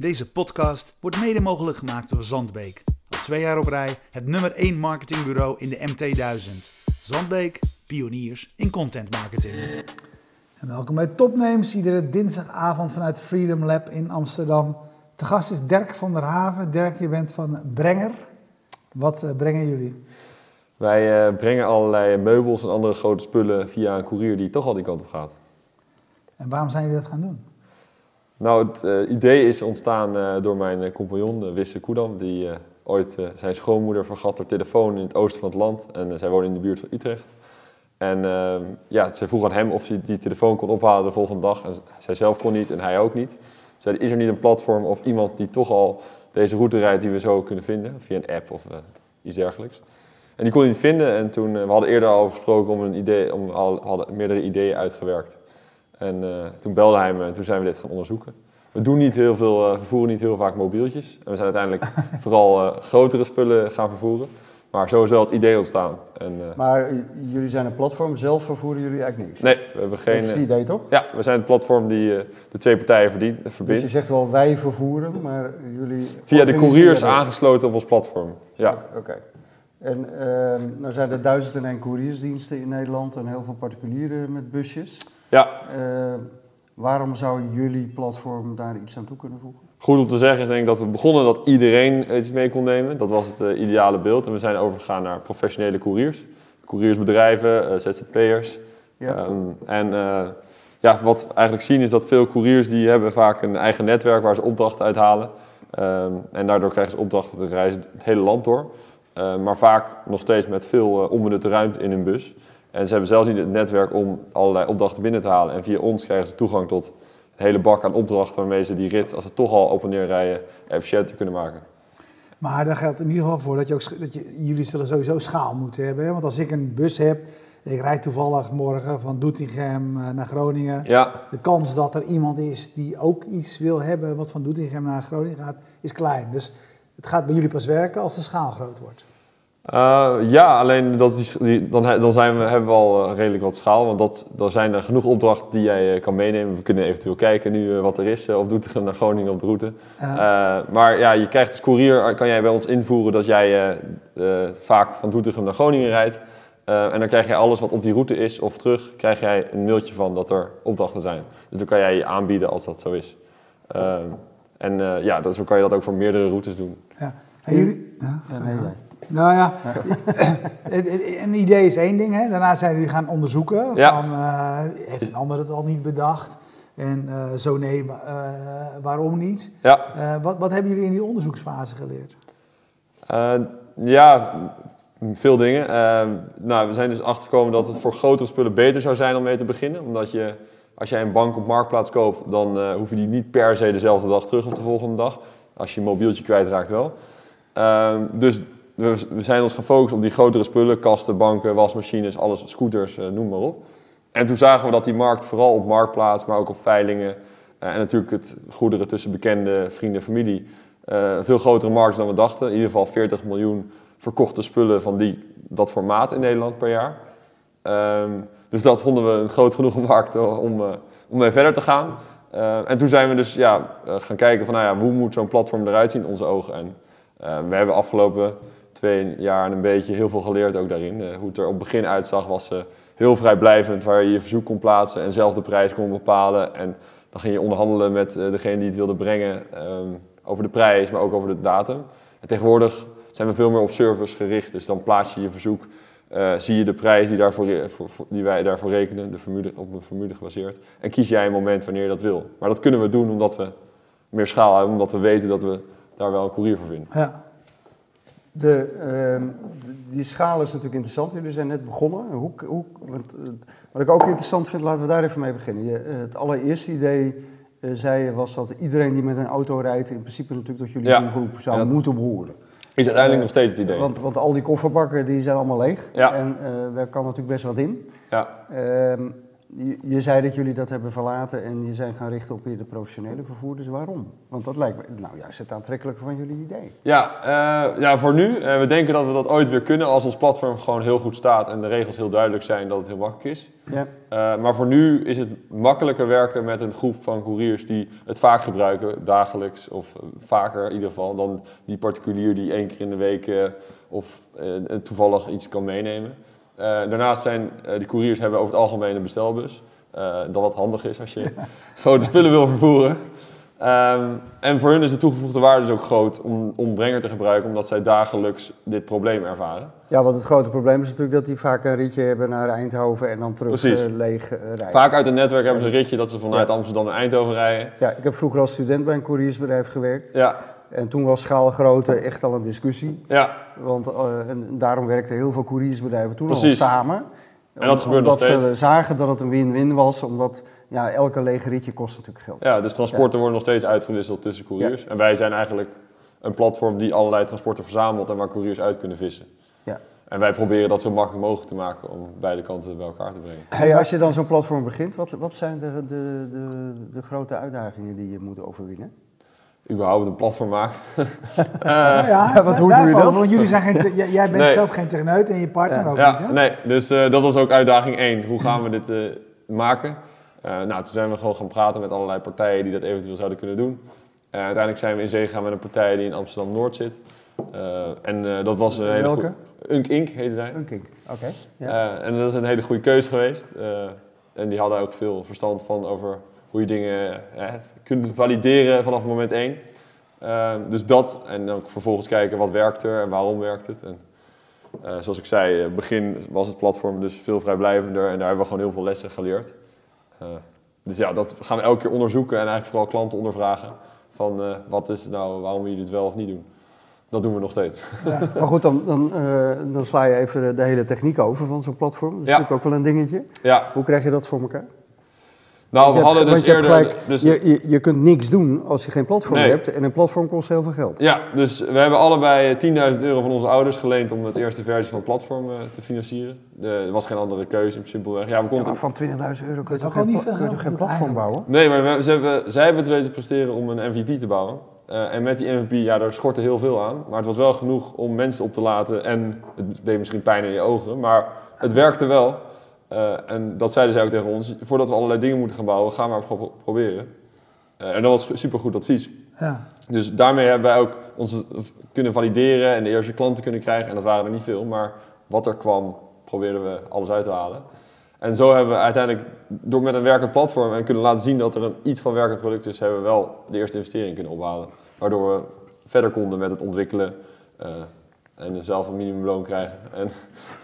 Deze podcast wordt mede mogelijk gemaakt door Zandbeek. Al twee jaar op rij het nummer 1 marketingbureau in de MT1000. Zandbeek, pioniers in content marketing. En welkom bij Topnames, iedere dinsdagavond vanuit Freedom Lab in Amsterdam. De gast is Dirk van der Haven. Dirk, je bent van Brenger. Wat eh, brengen jullie? Wij eh, brengen allerlei meubels en andere grote spullen via een courier die toch al die kant op gaat. En waarom zijn jullie dat gaan doen? Nou, het eh, idee is ontstaan eh, door mijn eh, compagnon Wisse Koedam, die ooit zijn schoonmoeder vergat door telefoon in het oosten van het land. En zij woonde in de buurt van Utrecht. En ehm, ja, zij vroeg aan hem of hij die telefoon kon ophalen de volgende dag. En zij zelf kon niet en hij ook niet. Zei, is er niet een platform of iemand die toch al deze route rijdt die we zo kunnen vinden? Via een app of iets dergelijks. En die kon hij niet vinden en toen, we hadden eerder al gesproken om een idee, om al hadden meerdere ideeën uitgewerkt. En eh, toen belde hij me en toen zijn we dit gaan onderzoeken. We doen niet heel veel, uh, vervoeren niet heel vaak mobieltjes. En we zijn uiteindelijk vooral uh, grotere spullen gaan vervoeren. Maar zo is wel het idee ontstaan. En, maar jullie zijn een platform, zelf vervoeren jullie eigenlijk niks? Nee, we hebben geen... Dat is het idee toch? Ja, we zijn het platform die de twee partijen verdient, verbindt. Dus je zegt wel wij vervoeren, maar jullie... Via de couriers aangesloten op ons platform, ja. Oké. Okay. En uh, nou zijn er duizend en één couriersdiensten in Nederland en heel veel particulieren met busjes. Ja. Uh, waarom zou jullie platform daar iets aan toe kunnen voegen? Goed om te zeggen is denk ik dat we begonnen dat iedereen iets mee kon nemen. Dat was het uh, ideale beeld. En we zijn overgegaan naar professionele couriers. Couriersbedrijven, uh, ZZP'ers. Ja. Um, en ja, wat we eigenlijk zien is dat veel couriers die hebben vaak een eigen netwerk waar ze opdrachten uithalen. Um, en daardoor krijgen ze opdrachten te reizen het hele land door. Uh, maar vaak nog steeds met veel onbenutte ruimte in hun bus. En ze hebben zelfs niet het netwerk om allerlei opdrachten binnen te halen. En via ons krijgen ze toegang tot een hele bak aan opdrachten waarmee ze die rit, als ze toch al op en neer rijden, efficiënter kunnen maken. Maar daar geldt in ieder geval voor dat, je ook, dat je, jullie zullen sowieso schaal moeten hebben. Hè? Want als ik een bus heb, ik rijd toevallig morgen van Doetinchem naar Groningen. Ja. De kans dat er iemand is die ook iets wil hebben wat van Doetinchem naar Groningen gaat, is klein. Dus het gaat bij jullie pas werken als de schaal groot wordt. Uh, ja, alleen dat is, die, dan, dan zijn we, hebben we al uh, redelijk wat schaal. Want dat, dan zijn er genoeg opdrachten die jij uh, kan meenemen. We kunnen eventueel kijken nu wat er is. of Doetinchem naar Groningen op de route. maar ja, je krijgt als courier, kan jij bij ons invoeren dat jij vaak van Doetinchem naar Groningen rijdt. en dan krijg je alles wat op die route is of terug, krijg jij een mailtje van dat er opdrachten zijn. Dus dan kan jij je aanbieden als dat zo is. en ja, zo kan je dat ook voor meerdere routes doen. Ja. En jullie... Ja, ja. Nou ja, een idee is één ding. Hè? Daarna zijn jullie gaan onderzoeken. Ja. Van, uh, heeft een ander het al niet bedacht? En uh, zo nee, uh, waarom niet? Ja. wat, wat hebben jullie in die onderzoeksfase geleerd? ja, veel dingen. nou, we zijn dus achtergekomen dat het voor grotere spullen beter zou zijn om mee te beginnen. Omdat je, als jij een bank op Marktplaats koopt, dan hoef je die niet per se dezelfde dag terug of de volgende dag. Als je een mobieltje kwijtraakt wel. dus we zijn ons gaan focussen op die grotere spullen, kasten, banken, wasmachines, alles, scooters, noem maar op. En toen zagen we dat die markt vooral op Marktplaats, maar ook op veilingen en natuurlijk het goederen tussen bekende vrienden en familie uh, een veel grotere markt dan we dachten. In ieder geval 40 miljoen verkochte spullen van die, dat formaat in Nederland per jaar. Um, dus dat vonden we een groot genoeg markt om, om mee verder te gaan. Uh, en toen zijn we dus ja, gaan kijken van nou ja, hoe moet zo'n platform eruit zien in onze ogen. En we hebben afgelopen twee jaar en een beetje heel veel geleerd ook daarin. Uh, hoe het er op het begin uitzag was uh, heel vrijblijvend, waar je je verzoek kon plaatsen en zelf de prijs kon bepalen. En dan ging je onderhandelen met uh, degene die het wilde brengen um, over de prijs, maar ook over de datum. En tegenwoordig zijn we veel meer op service gericht, dus dan plaats je je verzoek, zie je de prijs die, daarvoor, voor, voor, die wij daarvoor rekenen, de formule, op een formule gebaseerd. En kies jij een moment wanneer je dat wil. Maar dat kunnen we doen omdat we meer schaal hebben, omdat we weten dat we daar wel een courier voor vinden. Ja. De, uh, die schaal is natuurlijk interessant. Jullie zijn net begonnen. Hoe, hoe, want, uh, wat ik ook interessant vind, laten we daar even mee beginnen. Je, uh, het allereerste idee, uh, zei je, was dat iedereen die met een auto rijdt, in principe natuurlijk tot jullie Ja. doelgroep zou Ja, moeten behoren. Is uiteindelijk nog steeds het idee. Want, want al die kofferbakken die zijn allemaal leeg. Ja. En daar kan natuurlijk best wat in. ja. Je, je zei dat jullie dat hebben verlaten en je zijn gaan richten op weer de professionele vervoerders. Waarom? Want dat lijkt me nou juist het aantrekkelijke van jullie idee. Ja, eh, ja, voor nu. Eh, we denken dat we dat ooit weer kunnen als ons platform gewoon heel goed staat en de regels heel duidelijk zijn dat het heel makkelijk is. Ja. Eh, maar voor nu is het makkelijker werken met een groep van couriers die het vaak gebruiken, dagelijks of vaker in ieder geval, dan die particulier die één keer in de week of toevallig iets kan meenemen. Eh, daarnaast zijn eh, die couriers hebben over het algemeen een bestelbus, eh, dat wat handig is als je grote spullen wil vervoeren. Ehm, en voor hun is de toegevoegde waarde dus ook groot om, om Brenger te gebruiken, omdat zij dagelijks dit probleem ervaren. ja, want het grote probleem is natuurlijk dat die vaak een ritje hebben naar Eindhoven en dan terug leeg rijden. Vaak uit het netwerk hebben ze een ritje dat ze vanuit Ja. Amsterdam naar Eindhoven rijden. Ja, ik heb vroeger als student bij een couriersbedrijf gewerkt. Ja, En toen was schaalgrootte echt al een discussie. ja, Want eh, en daarom werkten heel veel couriersbedrijven toen Precies. al samen. En dat nog omdat ze zagen dat het een win-win was, omdat ja, elke lege ritje kost natuurlijk geld. ja, dus transporten worden nog steeds uitgewisseld tussen couriers. En wij zijn eigenlijk een platform die allerlei transporten verzamelt en waar couriers uit kunnen vissen. Ja. En wij proberen dat zo makkelijk mogelijk te maken om beide kanten bij elkaar te brengen. Hey, als je dan zo'n platform begint, wat, wat zijn de, de, de, de grote uitdagingen die je moet overwinnen? Überhaupt een platform maken. Nou ja, want hoe doe je dat? Want jullie zijn geen, jij jij bent Nee. zelf geen techneut en je partner Ja. ook Ja, niet, hè? nee, dus eh, dat was ook uitdaging 1. Hoe gaan we dit eh, maken? Eh, nou, toen zijn we gewoon gaan praten met allerlei partijen die dat eventueel zouden kunnen doen. Eh, uiteindelijk zijn we in zee gegaan met een partij die in Amsterdam-Noord zit. Eh, en eh, dat was een hele Welke? Unk Inc. heette zij. Unking. Oké. Ja. Eh, en dat is een hele goede keuze geweest. Eh, en die hadden ook veel verstand van over hoe je dingen eh, kunt valideren vanaf moment één. Eh, dus dat, en dan vervolgens kijken wat werkt er en waarom werkt het. En, eh, zoals ik zei, in het begin was het platform dus veel vrijblijvender en daar hebben we gewoon heel veel lessen geleerd. Eh, dus ja, dat gaan we elke keer onderzoeken en eigenlijk vooral klanten ondervragen. Van eh, wat is het nou, waarom je dit wel of niet doen? Dat doen we nog steeds. Maar goed, dan, dan, eh, dan sla je even de, de hele techniek over van zo'n platform. Dat is Ja. natuurlijk ook wel een dingetje. Ja, Hoe krijg je dat voor elkaar? Nou we je hadden hebt- dus je gelijk, dus, je, je, je kunt niks doen als je geen platform Nee. hebt. En een platform kost heel veel geld. Ja, dus we hebben allebei 10.000 euro van onze ouders geleend om het eerste versie van het platform eh, te financieren. De- er was geen andere keuze, simpelweg. Ja, we konden maar van 20.000 euro kun je ook toch geen, kun je geen platform bouwen? Nee, maar we, ze hebben, zij hebben het weten te presteren om een MVP te bouwen. Eh, en met die MVP, ja, daar schortte heel veel aan. Maar het was wel genoeg om mensen op te laten. En het deed misschien pijn in je ogen, maar het werkte wel. Eh, en dat zeiden zij ook tegen ons. Voordat we allerlei dingen moeten gaan bouwen, ga maar pro- proberen. Eh, en dat was supergoed advies. Ja. Dus daarmee hebben wij ook ons kunnen valideren en de eerste klanten kunnen krijgen. En dat waren er niet veel, maar wat er kwam, probeerden we alles uit te halen. En zo hebben we uiteindelijk, door met een werkend platform en kunnen laten zien dat er een iets van werkend product is, hebben we wel de eerste investering kunnen ophalen. Waardoor we verder konden met het ontwikkelen eh, en zelf een minimumloon krijgen en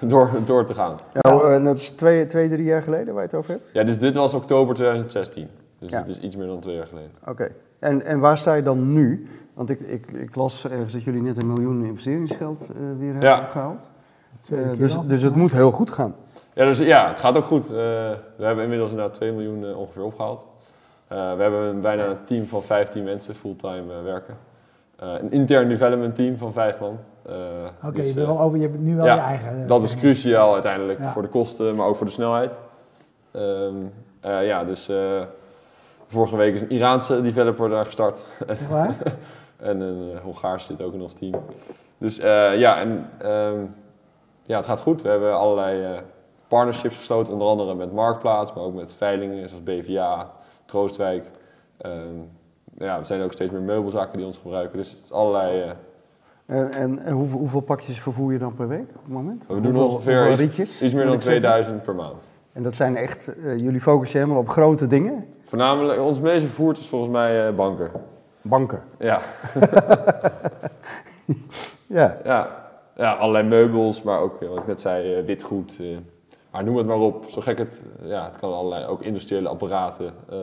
door, door te gaan. Ja, en dat is twee, twee, drie jaar geleden waar je het over hebt? Ja, dus dit was oktober 2016. Dus Ja. het is iets meer dan twee jaar geleden. Oké. En, en waar sta je dan nu? Want ik, ik, ik las ergens dat jullie net een miljoen investeringsgeld eh, weer hebben Ja. tweede Eh, dus, dus het moet heel goed gaan. Ja, dus, ja, het gaat ook goed. Eh, we hebben inmiddels inderdaad 2 miljoen eh, ongeveer opgehaald. Eh, we hebben een, bijna een team van 15 mensen fulltime eh, werken. Eh, een intern development team van 5 man. Eh, Oké, dus, je, eh, over, je hebt nu wel ja, je eigen... eh, dat is cruciaal uiteindelijk Ja. voor de kosten, maar ook voor de snelheid. Ehm, eh, ja, dus vorige week is een Iraanse developer daar gestart. Waar? En een Hongaars zit ook in ons team. Dus ja, en, ehm, ja, het gaat goed. We hebben allerlei partnerships gesloten, onder andere met Marktplaats, maar ook met veilingen zoals BVA, Troostwijk. Ehm, ja, er zijn ook steeds meer meubelzaken die ons gebruiken. Dus het is allerlei. En, en, en hoeveel, hoeveel pakjes vervoer je dan per week op het moment? we doen Hoeveel- ongeveer hoeveel iets, rietjes, iets meer dan ik zeggen? 2000 per maand. En dat zijn echt, eh, jullie focussen helemaal op grote dingen. Voornamelijk, ons meest vervoerd is volgens mij eh, banken. Banken. Ja, Ja. ja, ja, allerlei meubels, maar ook eh, wat ik net zei, witgoed. eh, maar noem het maar op, zo gek het, ja, het kan allerlei, ook industriële apparaten. eh,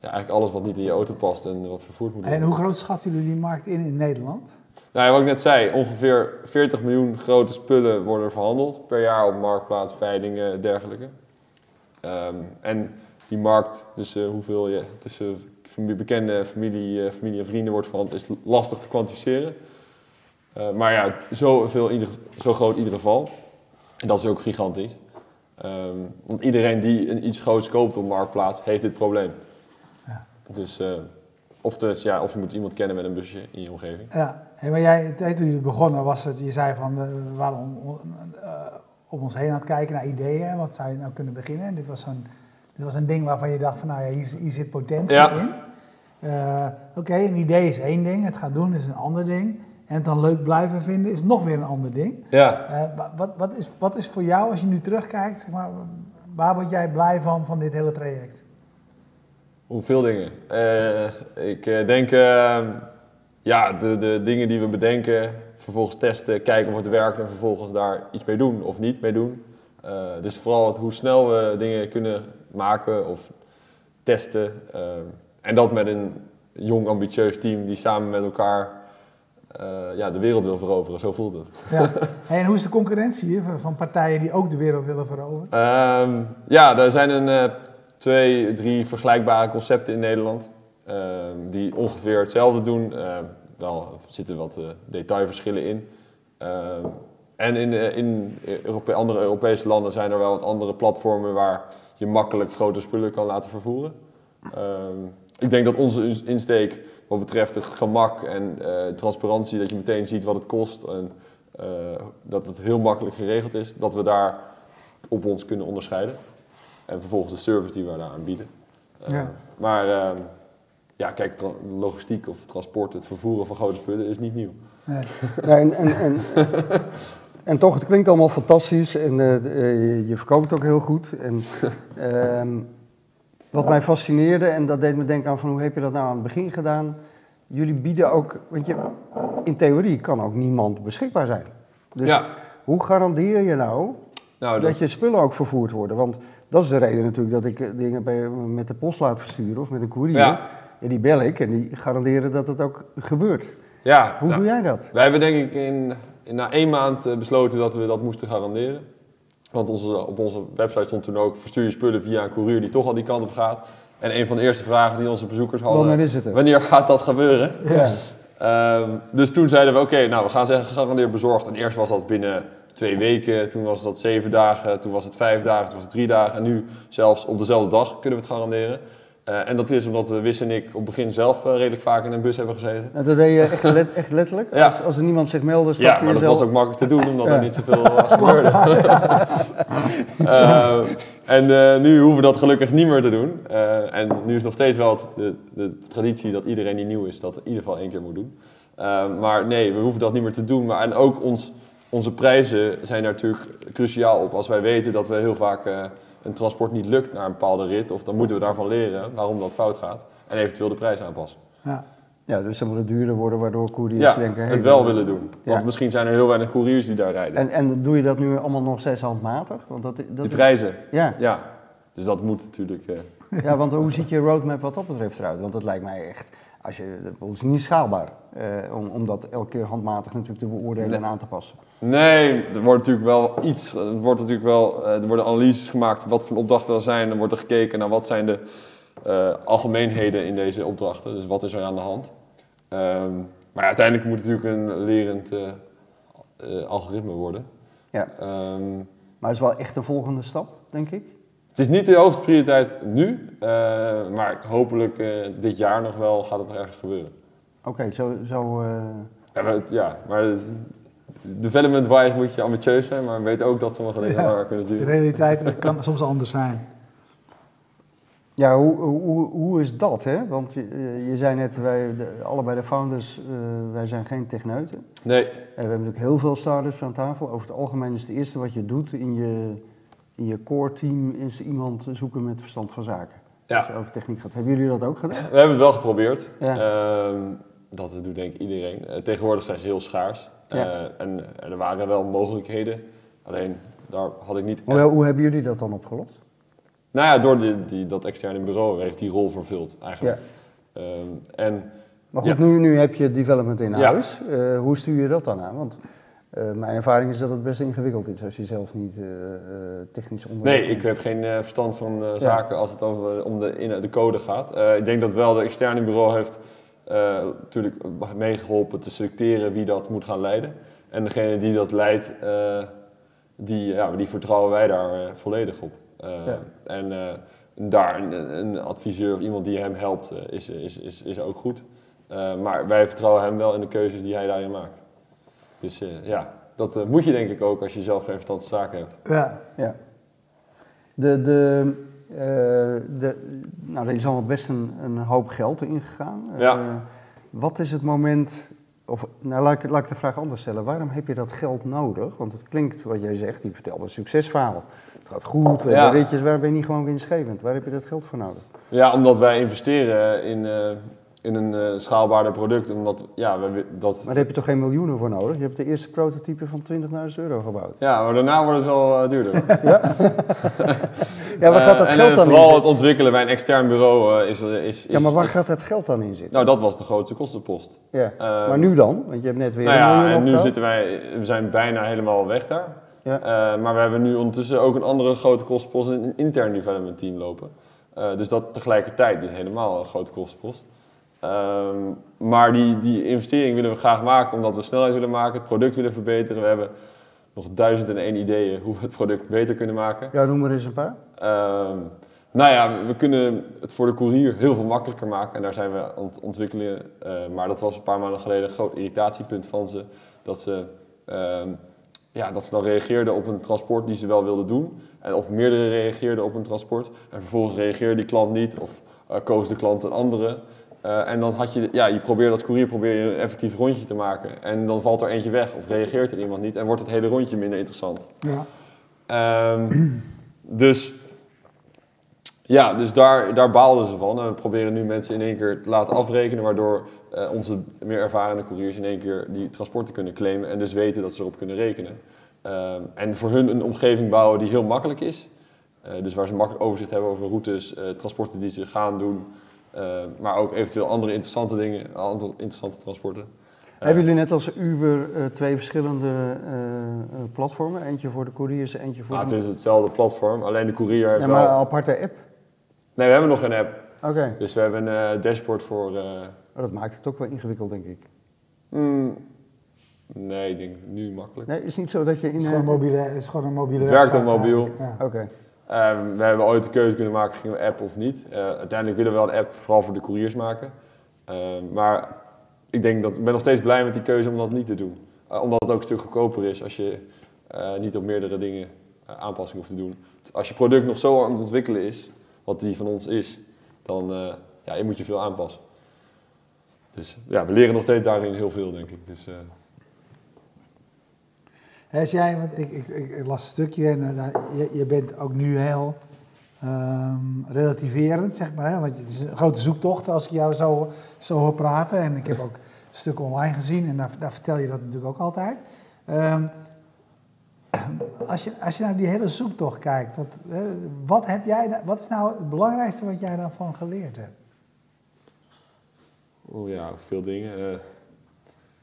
ja, eigenlijk alles wat niet in je auto past en wat vervoerd moet worden. En hoe groot schatten jullie die markt in in Nederland? Nou, ja, wat ik net zei, ongeveer 40 miljoen grote spullen worden er verhandeld per jaar op marktplaats, veilingen en dergelijke. Ehm, en die markt tussen hoeveel je tussen bekende familie, eh, familie en vrienden wordt verhandeld, is lastig te kwantificeren. Eh, maar ja, zo, veel ieder, zo groot in ieder geval. En dat is ook gigantisch. Ehm, want iedereen die een iets groots koopt op Marktplaats, heeft dit probleem. Ja. Dus, eh, of, dus, ja, of je moet iemand kennen met een busje in je omgeving. Ja, hey, maar jij, toen je begonnen was het, je zei van, eh, we waren om, eh, om ons heen aan het kijken naar ideeën, wat zou je nou kunnen beginnen? En dit was, zo'n, dit was een ding waarvan je dacht van, nou ja, hier, hier zit potentie Ja. in. Eh, Oké, een idee is één ding, het gaat doen is een ander ding. En het dan leuk blijven vinden is nog weer een ander ding. Ja, wa- wat, wat, is, wat is voor jou, als je nu terugkijkt, zeg maar, waar word jij blij van, van dit hele traject? Hoeveel dingen. Eh, ik eh, denk, eh, ja, de, de dingen die we bedenken, vervolgens testen, kijken of het werkt en vervolgens daar iets mee doen of niet mee doen. Eh, dus vooral het, hoe snel we dingen kunnen maken of testen. eh, en dat met een jong, ambitieus team die samen met elkaar ja, de wereld wil veroveren. Zo voelt het. Ja. Hey, en hoe is de concurrentie van- partijen die ook de wereld willen veroveren? Ehm, ja, er zijn een, twee, drie vergelijkbare concepten in Nederland. ehm, die ongeveer hetzelfde doen. Ehm, wel zitten wat eh, detailverschillen in. En in, eh, in andere Europese landen zijn er wel wat andere platformen waar je makkelijk grote spullen kan laten vervoeren. Ik denk dat onze insteek wat betreft het gemak en eh, transparantie, dat je meteen ziet wat het kost en eh, dat het heel makkelijk geregeld is, dat we daar op ons kunnen onderscheiden. En vervolgens de service die we daar aanbieden. Eh, Ja. Maar ehm, ja, kijk, logistiek of transport, het vervoeren van grote spullen is niet nieuw. Nee. Ja, en, en, en, en toch, het klinkt allemaal fantastisch en eh, eh, je, verkoopt ook heel goed. En, ehm, wat mij fascineerde, en dat deed me denken aan van hoe heb je dat nou aan het begin gedaan? Jullie bieden ook, weet je, in theorie kan ook niemand beschikbaar zijn. Dus Ja. hoe garandeer je nou Nou, dat je spullen ook vervoerd worden? Want dat is de reden natuurlijk dat ik eh, dingen bij, met de post laat versturen of met een courier. Ja. Ja, die bel ik en die garanderen dat het ook gebeurt. ja, Hoe nou, doe jij dat? Wij hebben denk ik in, in na één maand eh, besloten dat we dat moesten garanderen. Want onze, op onze website stond toen ook, verstuur je spullen via een courier die toch al die kant op gaat. En een van de eerste vragen die onze bezoekers hadden, Wanneer is het er? wanneer gaat dat gebeuren? Ja. Ehm, dus toen zeiden we, oké, nou we gaan zeggen gegarandeerd bezorgd. En eerst was dat binnen twee weken, toen was dat zeven dagen, toen was het vijf dagen, toen was het drie dagen. En nu zelfs op dezelfde dag kunnen we het garanderen. Eh, en dat is omdat we, Wis en ik, op het begin zelf eh, redelijk vaak in een bus hebben gezeten. Nou, dat deed je echt, let- echt letterlijk? Ja. Als, als er niemand zich meldde, stapte Ja, maar dat was ook makkelijk te doen, omdat Ja. er niet zoveel gebeurde. Eh, en nu hoeven we dat gelukkig niet meer te doen. En nu is nog steeds wel het- de, de traditie dat iedereen die nieuw is, dat in ieder geval één keer moet doen. Maar nee, we hoeven dat niet meer te doen. Maar, en ook ons, onze prijzen zijn daar natuurlijk cruciaal op. Als wij weten dat we heel vaak eh, een transport niet lukt naar een bepaalde rit, of dan moeten we daarvan leren waarom dat fout gaat. En eventueel de prijs aanpassen. Ja. Ja, dus dan moet het duurder worden, waardoor couriers Ja, denken... hey, het wel willen doen. Want Ja. misschien zijn er heel weinig couriers die daar rijden. En, en doe je dat nu allemaal nog steeds handmatig? Want dat, dat de prijzen. Ja. Ja, dus dat moet natuurlijk. eh, ja, want hoe ziet je roadmap wat dat betreft eruit? Want dat lijkt mij echt... Als je, dat is niet schaalbaar eh, om, om dat elke keer handmatig natuurlijk te beoordelen en aan te passen. nee, er wordt natuurlijk wel iets. Er, wordt natuurlijk wel, eh, er worden analyses gemaakt wat voor opdrachten er zijn. Er wordt er gekeken naar wat zijn de eh, algemeenheden in deze opdrachten. Dus wat is er aan de hand. Ehm, maar uiteindelijk moet het natuurlijk een lerend algoritme worden. Ja. Ehm, Maar het is wel echt een volgende stap, denk ik. Het is niet de hoogste prioriteit nu, eh, maar hopelijk eh, dit jaar nog wel gaat het ergens gebeuren. Oké, zo... zo eh, Ja, maar, het- ja, maar het- development-wise moet je ambitieus zijn, maar weet ook dat sommige dingen Ja. langer kunnen De duren. realiteit kan soms anders zijn. Ja, hoe, hoe, hoe is dat, hè? Want je, je zei net, wij, de, allebei de founders, eh, wij zijn geen techneuten. Nee, En we hebben natuurlijk heel veel startups aan tafel. Over het algemeen is het eerste wat je doet in je, in je core team, is iemand zoeken met verstand van zaken. Ja. Als je over techniek gaat. Hebben jullie dat ook gedaan? we hebben het wel geprobeerd. Ja. Ehm, dat doet denk ik iedereen. Eh, tegenwoordig zijn ze heel schaars. Ja. Eh, en er waren wel mogelijkheden, alleen daar had ik niet... Hoe, hoe hebben jullie dat dan opgelost? Nou ja, door die, die, dat externe bureau heeft die rol vervuld eigenlijk. Ehm, en Maar goed, Ja. nu, nu heb je development in huis. Eh, hoe stuur je dat dan aan? Want eh, mijn ervaring is dat het best ingewikkeld is als je zelf niet eh, eh, technisch onderlegd Nee, ik heb geen verstand van zaken als het over, om de, in, de code gaat. Ik denk dat wel de externe bureau heeft natuurlijk meegeholpen te selecteren wie dat moet gaan leiden. En degene die dat leidt, die, ja, die vertrouwen wij daar volledig op. Ja. En daar een, een adviseur of iemand die hem helpt, is, is, is, is ook goed. Maar wij vertrouwen hem wel in de keuzes die hij daarin maakt. Dus eh, ja, dat eh, moet je denk ik ook als je zelf geen verstand van zaken hebt. Ja. Ja. De, de, eh, de, nou, er is al best een, een hoop geld in gegaan. Ja. Eh, wat is het moment, of nou, laat, ik, laat ik de vraag anders stellen. Waarom heb je dat geld nodig? Want het klinkt wat jij zegt, die vertelt een succesverhaal. Het gaat goed, we Ja. hebben ritjes, waar ben je niet gewoon winstgevend? Waar heb je dat geld voor nodig? Ja, omdat wij investeren in, eh, in een eh, schaalbaarder product. Omdat, ja, we, dat, Maar daar heb je toch geen miljoenen voor nodig? Je hebt de eerste prototype van 20.000 euro gebouwd. ja, maar daarna wordt het wel eh, duurder. Ja, waar gaat dat Eh, en, geld eh, dan in Vooral het ontwikkelen bij een extern bureau is, is, is... Ja, maar waar is- gaat dat geld dan in zitten? Nou, dat was de grootste kostenpost. Ja. Maar nu dan? Want je hebt net weer Nou een ja, miljoen en nu zitten wij, we zijn bijna helemaal weg daar. Ja. Maar we hebben nu ondertussen ook een andere grote kostenpost, een intern development team lopen. Dus dat tegelijkertijd is helemaal een grote kostenpost. Ehm, maar die, die investering willen we graag maken omdat we snelheid willen maken, het product willen verbeteren. We hebben nog duizend en één ideeën hoe we het product beter kunnen maken. Ja, noem er eens een paar. Ehm, nou ja, we kunnen het voor de courier heel veel makkelijker maken en daar zijn we aan het ontwikkelen. Eh, maar dat was een paar maanden geleden een groot irritatiepunt van ze. Dat ze, ehm, ja, dat ze dan reageerden op een transport die ze wel wilden doen. En of meerdere reageerden op een transport. En vervolgens reageerde die klant niet of eh, koos de klant een andere. Eh, en dan had je, ja, je probeert als courier probeer je een effectief rondje te maken. En dan valt er eentje weg of reageert er iemand niet en wordt het hele rondje minder interessant. Ja. Ehm, dus ja, dus daar, daar baalden ze van. En we proberen nu mensen in één keer te laten afrekenen, waardoor eh, onze meer ervarende couriers in één keer die transporten kunnen claimen en dus weten dat ze erop kunnen rekenen. Ehm, en voor hun een omgeving bouwen die heel makkelijk is. Eh, dus waar ze makkelijk overzicht hebben over routes, transporten die ze gaan doen, maar ook eventueel andere interessante dingen, andere interessante transporten. Eh, Hebben jullie net als Uber eh, twee verschillende eh, eh, platformen? Eentje voor de couriers, eentje voor ah, de... het is hetzelfde platform, alleen de courier heeft Ja, maar wel... een aparte app? Nee, we hebben nog geen app. Oké. Dus we hebben een eh, dashboard voor... eh, Maar dat maakt het ook wel ingewikkeld, denk ik. Hmm, nee, ik denk nu makkelijk. Nee, is niet zo dat je in... Het is eh, gewoon een mobiele, het is gewoon een mobiele Het werkt website op mobiel. Ja. Oké. Ehm, we hebben ooit de keuze kunnen maken, gingen we app of niet. Eh, uiteindelijk willen we wel een app, vooral voor de couriers maken. Ehm, maar ik denk dat, ik ben nog steeds blij met die keuze om dat niet te doen. Eh, omdat het ook een stuk goedkoper is als je eh, niet op meerdere dingen aanpassingen hoeft te doen. Als je product nog zo aan het ontwikkelen is, wat die van ons is, dan ja, je moet je veel aanpassen. Dus ja, we leren nog steeds daarin heel veel, denk ik. Dus, Als jij, want ik, ik, ik, las een stukje en eh, je, je bent ook nu heel ehm, relativerend, zeg maar. Hè? Want het is een grote zoektocht als ik jou zo, zo hoor praten. En ik heb ook stukken online gezien en daar, vertel je dat natuurlijk ook altijd. Ehm, als, je, als je naar die hele zoektocht kijkt, wat, wat, heb jij, wat is nou het belangrijkste wat jij daarvan geleerd hebt? Oeh ja, veel dingen. Eh,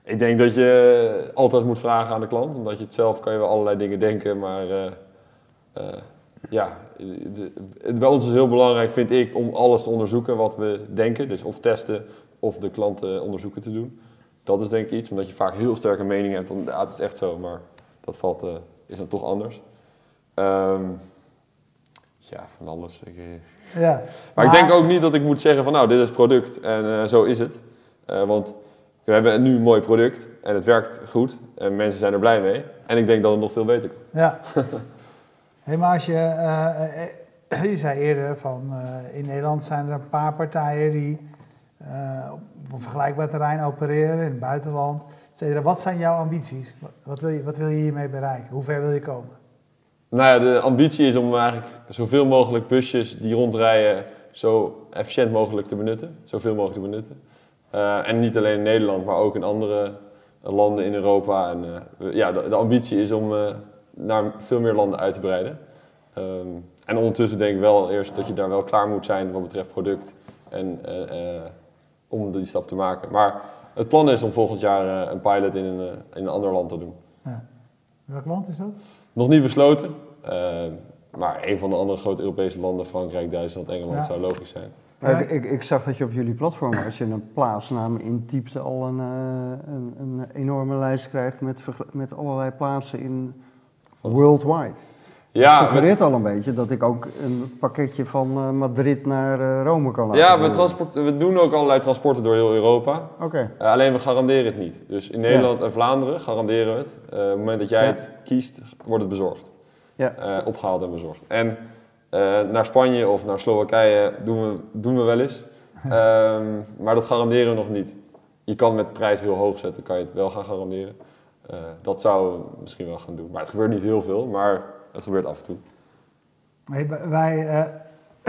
ik denk dat je altijd moet vragen aan de klant, omdat je het zelf kan je wel allerlei dingen denken, maar eh, eh, ja, de- het- bij ons is heel belangrijk, vind ik, om alles te onderzoeken wat we denken, dus of testen of de klanten onderzoeken te doen. Dat is denk ik iets, omdat je vaak heel sterke mening hebt, om, ja, het is echt zo, maar dat valt, eh, is dan toch anders. Ehm, ja, van alles. Ik, Ja. maar ik denk ook niet dat ik moet zeggen van nou, dit is het product en zo is het. Want we hebben nu een mooi product en het werkt goed en mensen zijn er blij mee. En ik denk dat het nog veel beter kan. Ja. hey, maar als je, eh, eh, je zei eerder van eh, in Nederland zijn er een paar partijen die eh, op een vergelijkbaar terrein opereren, in het buitenland. et cetera. Wat zijn jouw ambities? Wat- Wat wil, je, wat wil je hiermee bereiken? Hoe ver wil je komen? Nou ja, de ambitie is om eigenlijk zoveel mogelijk busjes die rondrijden zo efficiënt mogelijk te benutten. Zoveel mogelijk te benutten. Eh, en niet alleen in Nederland, maar ook in andere landen in Europa. En, eh, ja, de, de ambitie is om eh, naar veel meer landen uit te breiden. Ehm, en ondertussen denk ik wel eerst dat je daar wel klaar moet zijn wat betreft product en eh, eh, om die stap te maken. Maar het plan is om volgend jaar eh, een pilot in een, eh, in een ander land te doen. Ja. Welk land is dat? Nog niet besloten, eh, maar een van de andere grote Europese landen, Frankrijk, Duitsland, Engeland, Ja. zou logisch zijn. Ja. Ik, ik, ik zag dat je op jullie platform, als je een plaatsnaam intypte, al een, eh, een, een enorme lijst krijgt met, met allerlei plaatsen in worldwide. Ja, we, suggereert al een beetje dat ik ook een pakketje van eh, Madrid naar eh, Rome kan laten ja we, transport, we doen ook allerlei transporten door heel Europa. Oké, alleen we garanderen het niet. Dus in Nederland en Vlaanderen garanderen we het. Op het moment dat jij Ja. het kiest, wordt het bezorgd. Ja. Eh, opgehaald en bezorgd. En naar Spanje of naar Slowakije doen we, doen we wel eens. Ehm, maar dat garanderen we nog niet. Je kan met prijs heel hoog zetten, kan je het wel gaan garanderen. Eh, dat zou we misschien wel gaan doen. Maar het gebeurt niet heel veel, maar het gebeurt af en toe. Hey, wij- eh,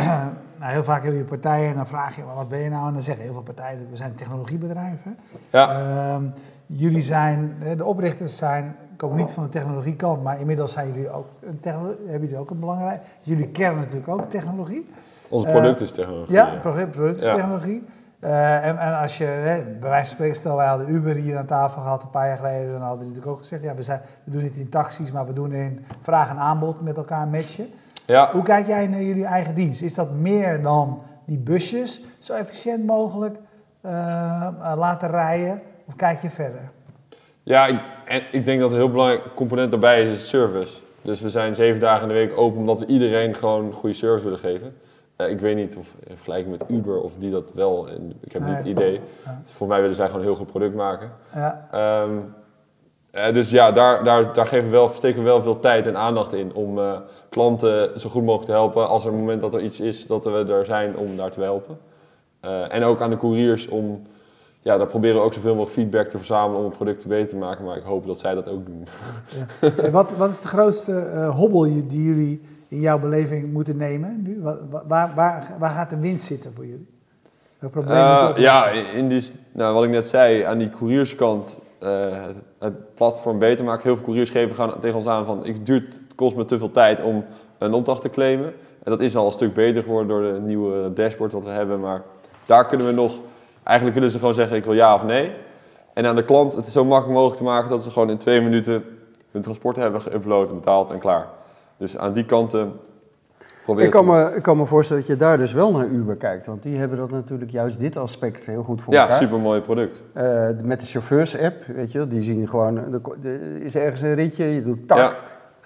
nou, heel vaak heb je partijen en dan vraag je, "Maar wat ben je nou? En dan zeggen heel veel partijen, we zijn technologiebedrijven. Ja, Ehm, jullie zijn, eh, de oprichters zijn, komen niet van de technologiekant, maar inmiddels zijn jullie ook een hebben jullie ook een belangrijk. Jullie kern natuurlijk ook technologie. ons eh, product is technologie. Ja, product, producttechnologie. technologie. en, en als je, hè, bij wijze van spreken, stel wij hadden Uber hier aan tafel gehad een paar jaar geleden, dan hadden die natuurlijk ook gezegd, ja, we, zijn, we doen het in taxis, maar we doen in vraag en aanbod met elkaar matchen. Ja, Hoe kijk jij naar jullie eigen dienst? Is dat meer dan die busjes zo efficiënt mogelijk eh, eh, laten rijden? Of kijk je verder? Ja, ik, en ik denk dat een heel belangrijk component daarbij is, is service. Dus we zijn zeven dagen in de week open omdat we iedereen gewoon goede service willen geven. Eh, ik weet niet of in vergelijking met Uber of die dat wel, en ik heb niet het idee. Ja. Dus voor mij willen zij gewoon een heel goed product maken. Ja, Ehm, eh, dus ja, daar, daar, daar geven we wel, steken we wel veel tijd en aandacht in om eh, klanten zo goed mogelijk te helpen. Als er een moment dat er iets is, dat we er zijn om daar te helpen. En ook aan de couriers om, ja, daar proberen we ook zoveel mogelijk feedback te verzamelen om het product beter te maken. Maar ik hoop dat zij dat ook doen. Eh, wat, wat is de grootste eh, hobbel die jullie in jouw beleving moeten nemen nu? Waar, waar, waar gaat de winst zitten voor jullie? Welk probleem Eh, ja, in die, nou, wat ik net zei, aan die courierskant, eh, het, het platform beter maken. Heel veel couriers geven gaan tegen ons aan van, ik duurt, het kost me te veel tijd om een opdracht te claimen. En dat is al een stuk beter geworden door de nieuwe dashboard wat we hebben. Maar daar kunnen we nog, eigenlijk willen ze gewoon zeggen, ik wil ja of nee. En aan de klant het zo makkelijk mogelijk te maken dat ze gewoon in twee minuten hun transport hebben geüpload betaald en klaar. Dus aan die kanten probeer ik kan, me, ik kan me voorstellen dat je daar dus wel naar Uber kijkt, want die hebben dat natuurlijk juist dit aspect heel goed voor Ja, elkaar. super mooi product. Eh, met de chauffeurs-app, weet je, die zien gewoon, er er is ergens een ritje, je doet tak, Ja.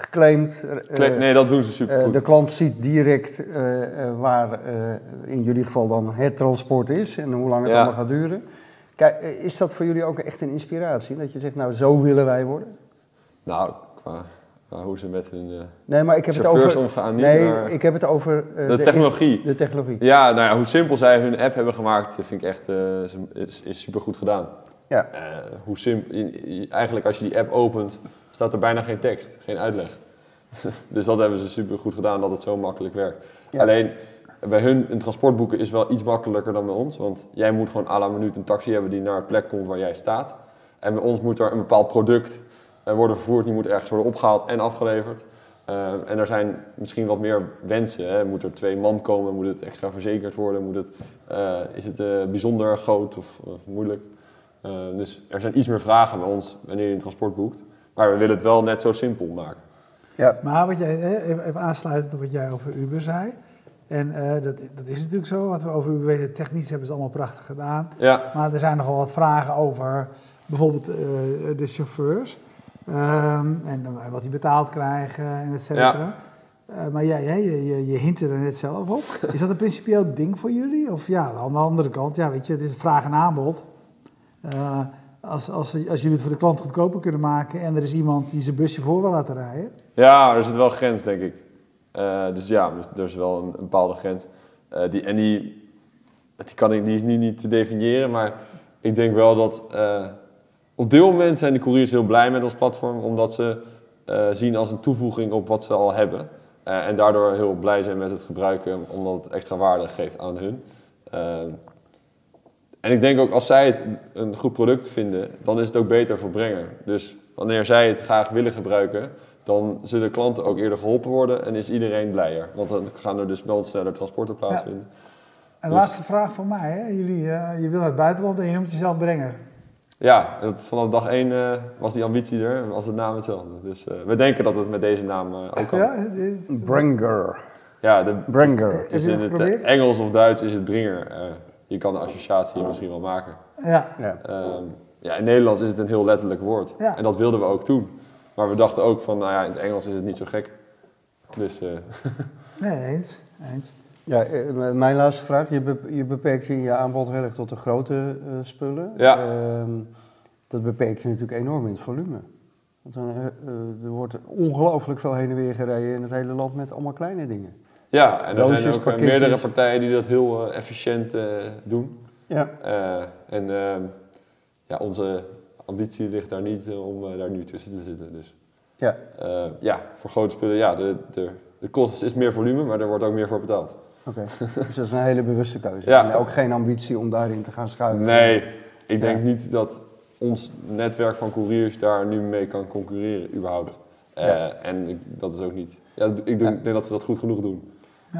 Geclaimd. eh, Kle- nee, dat doen ze super eh, goed. de klant ziet direct eh, eh, waar eh, in jullie geval dan het transport is en hoe lang het Ja. allemaal gaat duren. Kijk, eh, is dat voor jullie ook echt een inspiratie? Dat je zegt, nou zo willen wij worden? Nou, qua, hoe ze met hun eh, Nee, maar ik heb het chauffeurs over... omgaan, niet nee, maar ik heb het over... eh, de technologie. De technologie. Ja, nou ja, hoe simpel zij hun app hebben gemaakt, vind ik echt eh, is, super goed gedaan. Ja. Eh, hoe simpel, eigenlijk als je die app opent, staat er bijna geen tekst, geen uitleg. dus dat hebben ze super goed gedaan, dat het zo makkelijk werkt. Ja. Alleen bij hun een transportboeken is wel iets makkelijker dan bij ons, want jij moet gewoon à la minuut een taxi hebben die naar het plek komt waar jij staat. En bij ons moet er een bepaald product eh, worden vervoerd, die moet ergens worden opgehaald en afgeleverd. Eh, en er zijn misschien wat meer wensen. Hè. Moet er twee man komen? Moet het extra verzekerd worden? Moet het, eh, is het bijzonder groot of, of moeilijk? Dus er zijn iets meer vragen bij ons wanneer je een transport boekt. Maar we willen het wel net zo simpel maken. Ja. Maar wat jij, even, aansluitend op wat jij over Uber zei. En eh, dat, dat is natuurlijk zo, wat we over Uber weten, technisch hebben ze allemaal prachtig gedaan. Ja, Maar er zijn nogal wat vragen over bijvoorbeeld eh, de chauffeurs. Ehm, en eh, wat die betaald krijgen en et cetera. Eh, maar jij, jij, je, je, je hintte er net zelf op. Is dat een principieel ding voor jullie? Of ja, aan de andere kant, ja, weet je, het is vraag en aanbod. Als, als, als jullie het voor de klant goedkoper kunnen maken en er is iemand die zijn busje voor wil laten rijden. ja er zit wel een grens, denk ik. Eh, dus ja, dus er is wel een, bepaalde grens. Eh, die, en die, die, kan ik, die is nu niet te definiëren, maar ik denk wel dat... eh, op dit moment zijn de couriers heel blij met ons platform, omdat ze zien als een toevoeging op wat ze al hebben. En daardoor heel blij zijn met het gebruiken, omdat het extra waarde geeft aan hun. En ik denk ook als zij het een goed product vinden, dan is het ook beter voor brenger. Dus wanneer zij het graag willen gebruiken, dan zullen klanten ook eerder geholpen worden en is iedereen blijer. Want dan gaan er dus wel sneller transporten plaatsvinden. En Dus- laatste vraag voor mij. Hè? Jullie, eh, je wil naar het buitenland en je noemt jezelf brenger. Ja, dat, vanaf dag één eh, was die ambitie er en was de naam hetzelfde. Dus eh, we denken dat het met deze naam eh, ook kan. Ja, Ja, dit- Bringer. de, Bringer. het is je in het het? Engels of Duits is het bringer. Je kan de associatie misschien wel maken. ja. Ja. Ehm, ja, in Nederlands is het een heel letterlijk woord. Ja. En dat wilden we ook doen. Maar we dachten ook van, nou ja, in het Engels is het niet zo gek. Dus eh, Nee, eens. eens. Ja, eh, mijn laatste vraag. Je, be- je beperkt je in je aanbod heel erg tot de grote eh, spullen. Ja. Ehm, dat beperkt je natuurlijk enorm in het volume. Want dan, er wordt ongelooflijk veel heen en weer gereden in het hele land met allemaal kleine dingen. Ja, en er zijn ook eh, pakketjes. meerdere partijen die dat heel eh, efficiënt eh, doen. Ja. En ehm, ja, onze ambitie ligt daar niet om daar nu tussen te zitten. Dus Ja. ja, voor grote spullen, ja, de, de, de kost is meer volume, maar er wordt ook meer voor betaald. Oké. dus dat is een hele bewuste keuze. Ja. En ook geen ambitie om daarin te gaan schuiven. Nee, ik denk Ja. niet dat ons netwerk van couriers daar nu mee kan concurreren, überhaupt. Ja. En ik, dat is ook niet. Ja, ik doe- Ja. ik denk dat ze dat goed genoeg doen.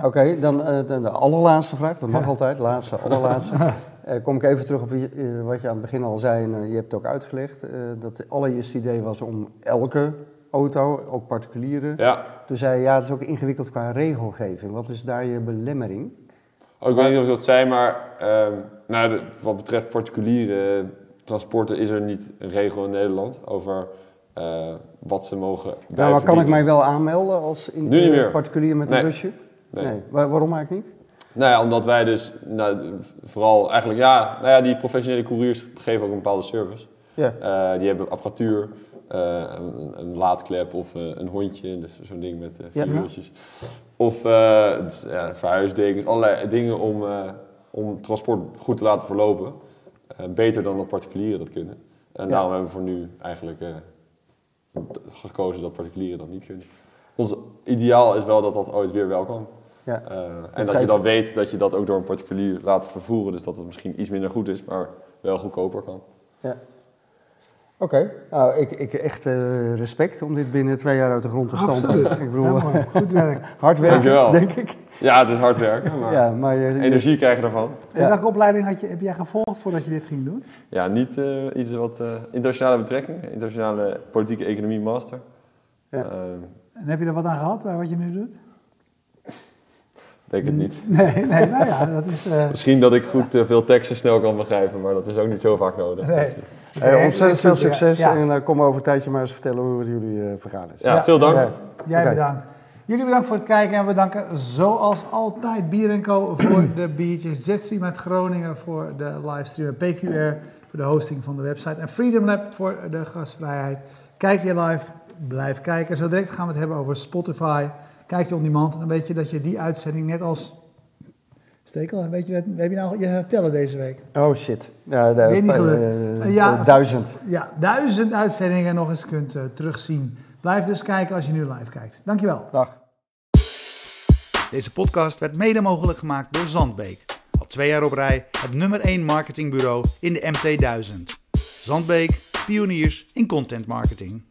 Oké, dan eh, de, allerlaatste vraag. Dat mag Ja. altijd. Laatste, allerlaatste. Eh, kom ik even terug op eh, wat je aan het begin al zei. En je hebt het ook uitgelegd. dat het allereerste idee was om elke auto, ook particulieren. Ja, Toen zei je, ja, het is ook ingewikkeld qua regelgeving. Wat is daar je belemmering? Oh, ik weet niet of je dat zei, maar ehm, nou, de- wat betreft particuliere transporten is er niet een regel in Nederland over wat ze mogen Nou, maar kan ik mij wel aanmelden als in, Nu niet meer. particulier met een Nee. busje? Nee. Waar- waarom eigenlijk niet? Nou ja, omdat wij dus nou, vooral eigenlijk, ja, nou ja, die professionele couriers geven ook een bepaalde service. Ja. Eh, die hebben apparatuur, eh, een, een laadklep of eh, een hondje, dus zo'n ding met vier Ja. Of dus, ja, verhuisdekens, allerlei dingen om, om transport goed te laten verlopen. Beter dan dat particulieren dat kunnen. En Ja. daarom hebben we voor nu eigenlijk gekozen dat particulieren dat niet kunnen. Ons ideaal is wel dat dat ooit weer wel kan. Ja. Eh, en Dat je dan weet dat je dat ook door een particulier laat vervoeren. Dus dat het misschien iets minder goed is, maar wel goedkoper kan. Ja. Oké, nou, ik, ik echt eh, respect om dit binnen twee jaar uit de grond te stampen. Absoluut. Ik bedoel, Ja, mooi. Goed werk. hard werken, Dankjewel. denk ik. Ja, het is hard werken, maar Ja, maar je, je- energie krijg je ervan. En Ja. welke opleiding had je, heb jij gevolgd voordat je dit ging doen? Ja, niet eh, iets wat eh, internationale betrekkingen, internationale politieke economie master. Ja. Eh, En heb je er wat aan gehad bij wat je nu doet? Denk het niet. Nee, nee, nou ja, dat is... eh, Misschien dat ik goed eh, veel teksten snel kan begrijpen, maar dat is ook niet zo vaak nodig. Nee. Dus, Hey, Nee, ontzettend veel succes ja. en eh, kom over een tijdje maar eens vertellen hoe het jullie eh vergaan is. ja, Ja. veel dank. Jij bedankt. Jullie bedankt voor het kijken en we bedanken zoals altijd Bier Co voor de biertjes, Jetstream uit Groningen voor de livestream en PQR voor de hosting van de website en Freedom Lab voor de gastvrijheid. Kijk je live, blijf kijken. Zo direct gaan we het hebben over Spotify. Kijk je on demand en dan weet je dat je die uitzending net als... Stekel, weet je dat? Heb je nou je gaat tellen deze week? Oh shit. Ja, de, Weer niet gelukt. eh, Ja. eh, duizend. Ja, duizend uitzendingen nog eens kunt terugzien. Blijf dus kijken als je nu live kijkt. Dankjewel. Dag. Deze podcast werd mede mogelijk gemaakt door Zandbeek. Al twee jaar op rij het nummer 1 marketingbureau in de MT1000. Zandbeek, pioniers in content marketing.